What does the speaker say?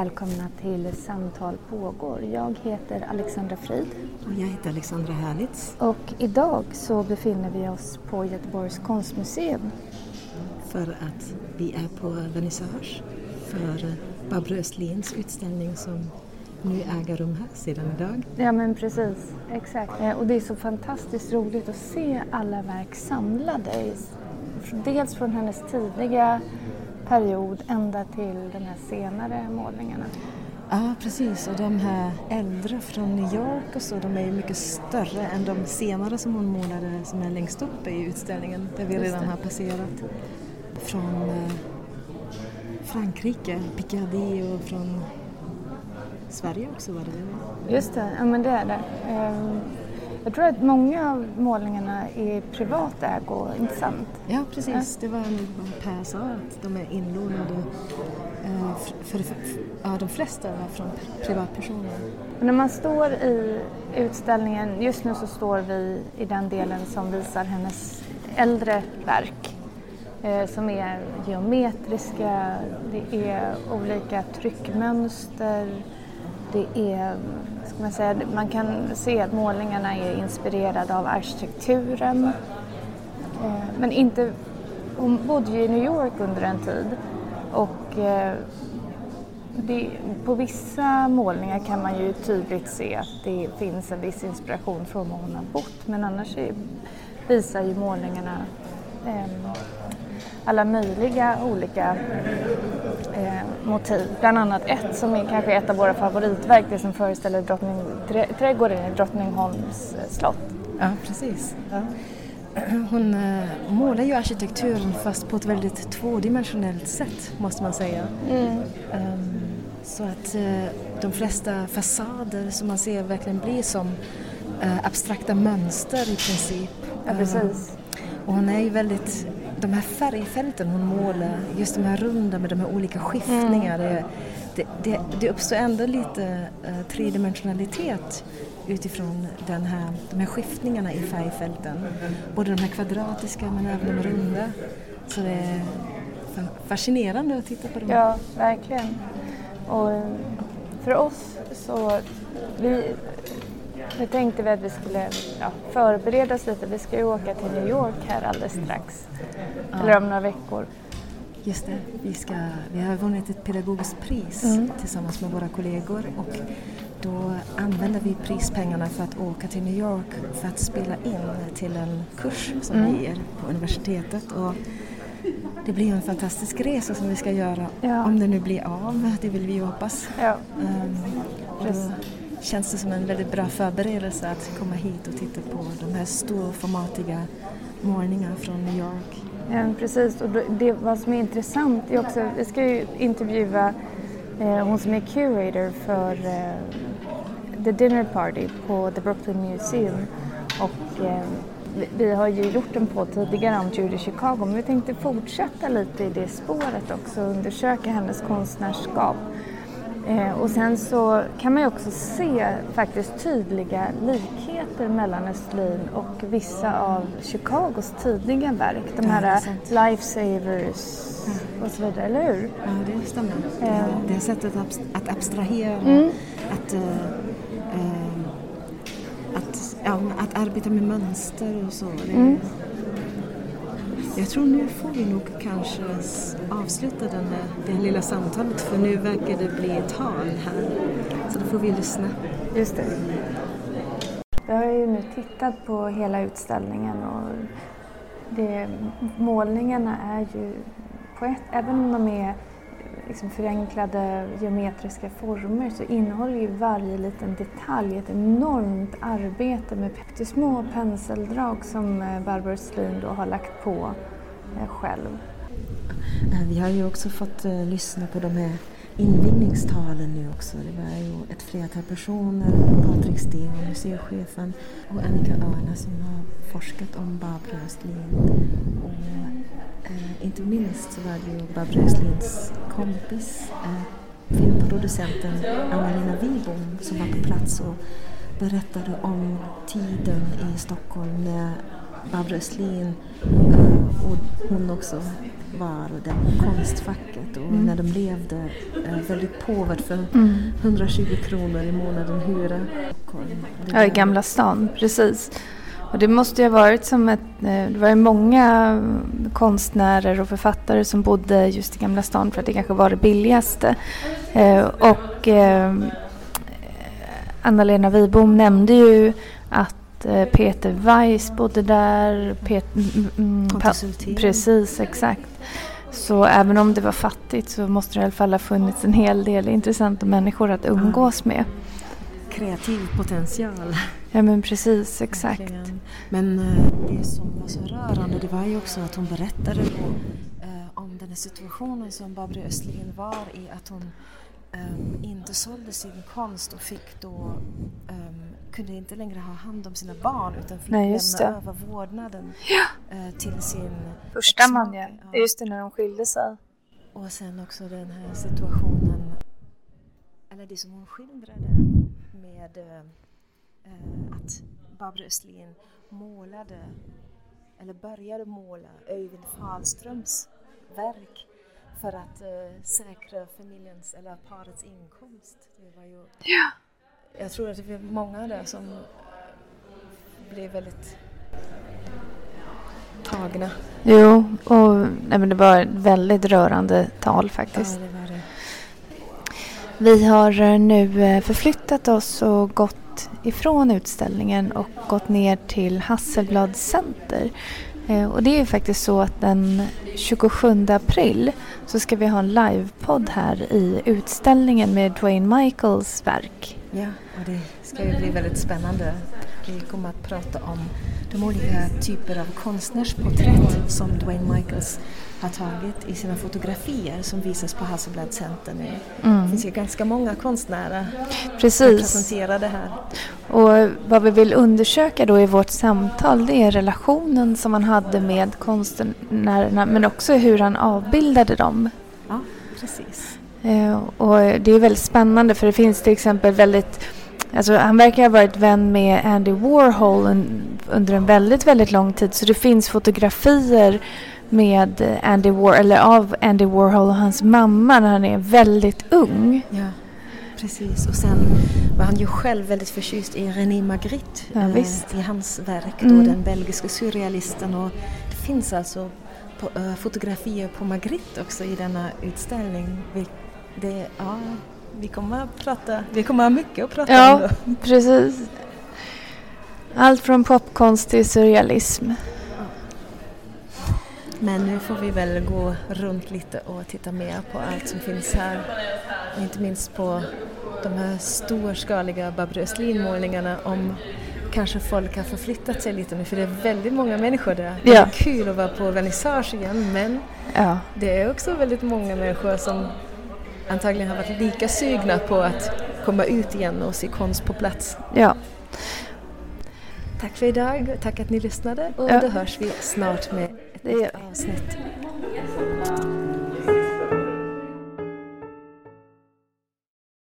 Välkomna till Samtal pågår. Jag heter Alexandra Frid. Och jag heter Alexandra Härlitz. Och idag så befinner vi oss på Göteborgs konstmuseum. För att vi är på vernissage för Barbro Östlins utställning som nu äger rum här sedan idag. Ja men precis, exakt. Eh, och det är så fantastiskt roligt att se alla verk samlade. Dels från hennes tidiga period ända till de här senare målningarna. Ja precis och de här äldre från New York och så de är ju mycket större än de senare som hon målade som är längst upp i utställningen där vi redan har passerat. Från eh, Frankrike, Picardie och från Sverige också var det Just det, ja men det är det. Jag tror att många av målningarna är i privat ägo, inte sant? Ja, precis. Det var vad Per sa, att de är inlånade. Eh, för, för, ja, de flesta var från privatpersoner. Och när man står i utställningen, just nu så står vi i den delen som visar hennes äldre verk eh, som är geometriska, det är olika tryckmönster, det är ska man, säga, man kan se att målningarna är inspirerade av arkitekturen. Eh, men inte, hon bodde ju i New York under en tid och eh, det, på vissa målningar kan man ju tydligt se att det finns en viss inspiration från var hon har bott men annars är, visar ju målningarna eh, alla möjliga olika motiv. Bland annat ett som är kanske ett av våra favoritverk, det som föreställer drottning, trädgården i Drottningholms eh, slott. Ja, precis. Ja. Hon äh, målar ju arkitekturen fast på ett väldigt tvådimensionellt sätt måste man säga. Mm. Um, så att uh, de flesta fasader som man ser verkligen blir som abstrakta mönster i princip. Ja, precis. och hon är ju väldigt de här färgfälten hon målar, just de här runda med de här olika skiftningarna, mm. det, det, det, uppstår ändå lite uh, tredimensionalitet utifrån den här, de här skiftningarna i färgfälten. Både de här kvadratiska men även de runda. Så det är fascinerande att titta på dem. Ja, verkligen. Och för oss så, vi, nu tänkte vi att vi skulle ja, förbereda oss lite. Vi ska ju åka till New York här alldeles strax. Ja. Eller om några veckor. Just det, vi, ska, vi har vunnit ett pedagogiskt pris mm. tillsammans med våra kollegor och då använder vi prispengarna för att åka till New York för att spela in till en kurs som mm. vi ger på universitetet. Och det blir en fantastisk resa som vi ska göra, ja. om det nu blir av, det vill vi ju hoppas. Ja. Um, känns det som en väldigt bra förberedelse att komma hit och titta på de här storformatiga målningarna från New York. Ja, precis, och det, vad som är intressant är också, vi ska ju intervjua eh, hon som är curator för eh, The Dinner Party på The Brooklyn Museum och eh, vi har ju gjort en podd tidigare om Judy Chicago men vi tänkte fortsätta lite i det spåret också och undersöka hennes konstnärskap. Eh, och sen så kan man ju också se faktiskt tydliga likheter mellan Östlin och vissa av Chicagos tidiga verk. De här ja, Lifesavers mm. och så vidare, eller hur? Ja, det stämmer. Eh. Det sättet att abstrahera, mm. att, uh, uh, att, ja, att arbeta med mönster och så. Mm. Jag tror nu får vi nog kanske avsluta den här, det här lilla samtalet för nu verkar det bli tal här. Så då får vi lyssna. Just det. Jag har ju nu tittat på hela utställningen och det, målningarna är ju på ett, även om de är liksom förenklade geometriska former så innehåller ju varje liten detalj ett enormt arbete med små penseldrag som eh, Barbro Slin då har lagt på eh, själv. Eh, vi har ju också fått lyssna på de här invigningstalen nu också. Det var ju ett flertal personer, Patrik Sten, museichefen och Annika Örna som har forskat om Barbro Östlin. Och eh, inte minst så var det ju Barbro Östlins kompis, eh, filmproducenten Anna-Lena Wibom som var på plats och berättade om tiden i Stockholm när Barbro Östlin eh, och hon också var det konstfacket och mm. när de levde eh, väldigt påvert för mm. 120 kronor i månaden hyra. Ja, i Gamla stan, precis. Och det måste ju ha varit som ett, eh, det var ju många konstnärer och författare som bodde just i Gamla stan för att det kanske var det billigaste. Och Anna-Lena Wibom nämnde ju att Eh, Peter Weiss bodde där. Pet, mm, precis, exakt. Så även om det var fattigt så måste det i alla fall ha funnits en hel del intressanta människor att umgås med. Kreativ potential. Ja men precis, exakt. Men eh, det som var så rörande det var ju också att hon berättade då, eh, om den här situationen som Barbro Östlin var i. Att hon um, inte sålde sin konst och fick då um, kunde inte längre ha hand om sina barn utan fick Nej, lämna över vårdnaden ja. uh, till sin Första man ja. Just det, när de skilde sig. Och sen också den här situationen, det som hon skildrade med uh, att Barbro Östlin målade, eller började måla Öyvind Fahlströms verk för att uh, säkra familjens eller parets inkomst. Det var ju, ja. Jag tror att det var många där som blev väldigt tagna. Jo, och nej, men det var ett väldigt rörande tal faktiskt. Ja. Vi har eh, nu eh, förflyttat oss och gått ifrån utställningen och gått ner till Hasselblad Center eh, och det är faktiskt så att den 27 april så ska vi ha en livepodd här i utställningen med Dwayne Michaels verk. Ja, och det ska ju bli väldigt spännande. Vi kommer att prata om de olika typer av konstnärsporträtt som Dwayne Michaels har tagit i sina fotografier som visas på Hasselblad Center nu. Mm. Det finns ju ganska många konstnärer Precis. representerade här. Och vad vi vill undersöka då i vårt samtal det är relationen som han hade med konstnärerna men också hur han avbildade dem. Ja, precis. Eh, och det är väldigt spännande för det finns till exempel väldigt Alltså, han verkar ha varit vän med Andy Warhol under en väldigt, väldigt lång tid. Så det finns fotografier med Andy War eller av Andy Warhol och hans mamma när han är väldigt ung. Ja, precis. Och sen var han ju själv väldigt förtjust i René Magritte ja, eh, i hans verk, mm. då den belgiska surrealisten. Och det finns alltså på, uh, fotografier på Magritte också i denna utställning. Det, ja, vi kommer att prata, vi kommer att ha mycket att prata ja, om. Ja, precis. Allt från popkonst till surrealism. Men nu får vi väl gå runt lite och titta mer på allt som finns här. Och inte minst på de här storskaliga Barbro Östlin-målningarna om kanske folk har förflyttat sig lite nu för det är väldigt många människor där. Ja. Det är kul att vara på vernissage igen men ja. det är också väldigt många människor som antagligen har varit lika sugna på att komma ut igen och se konst på plats. Ja. Tack för idag, tack att ni lyssnade och ja. då hörs vi snart med ett avsnitt.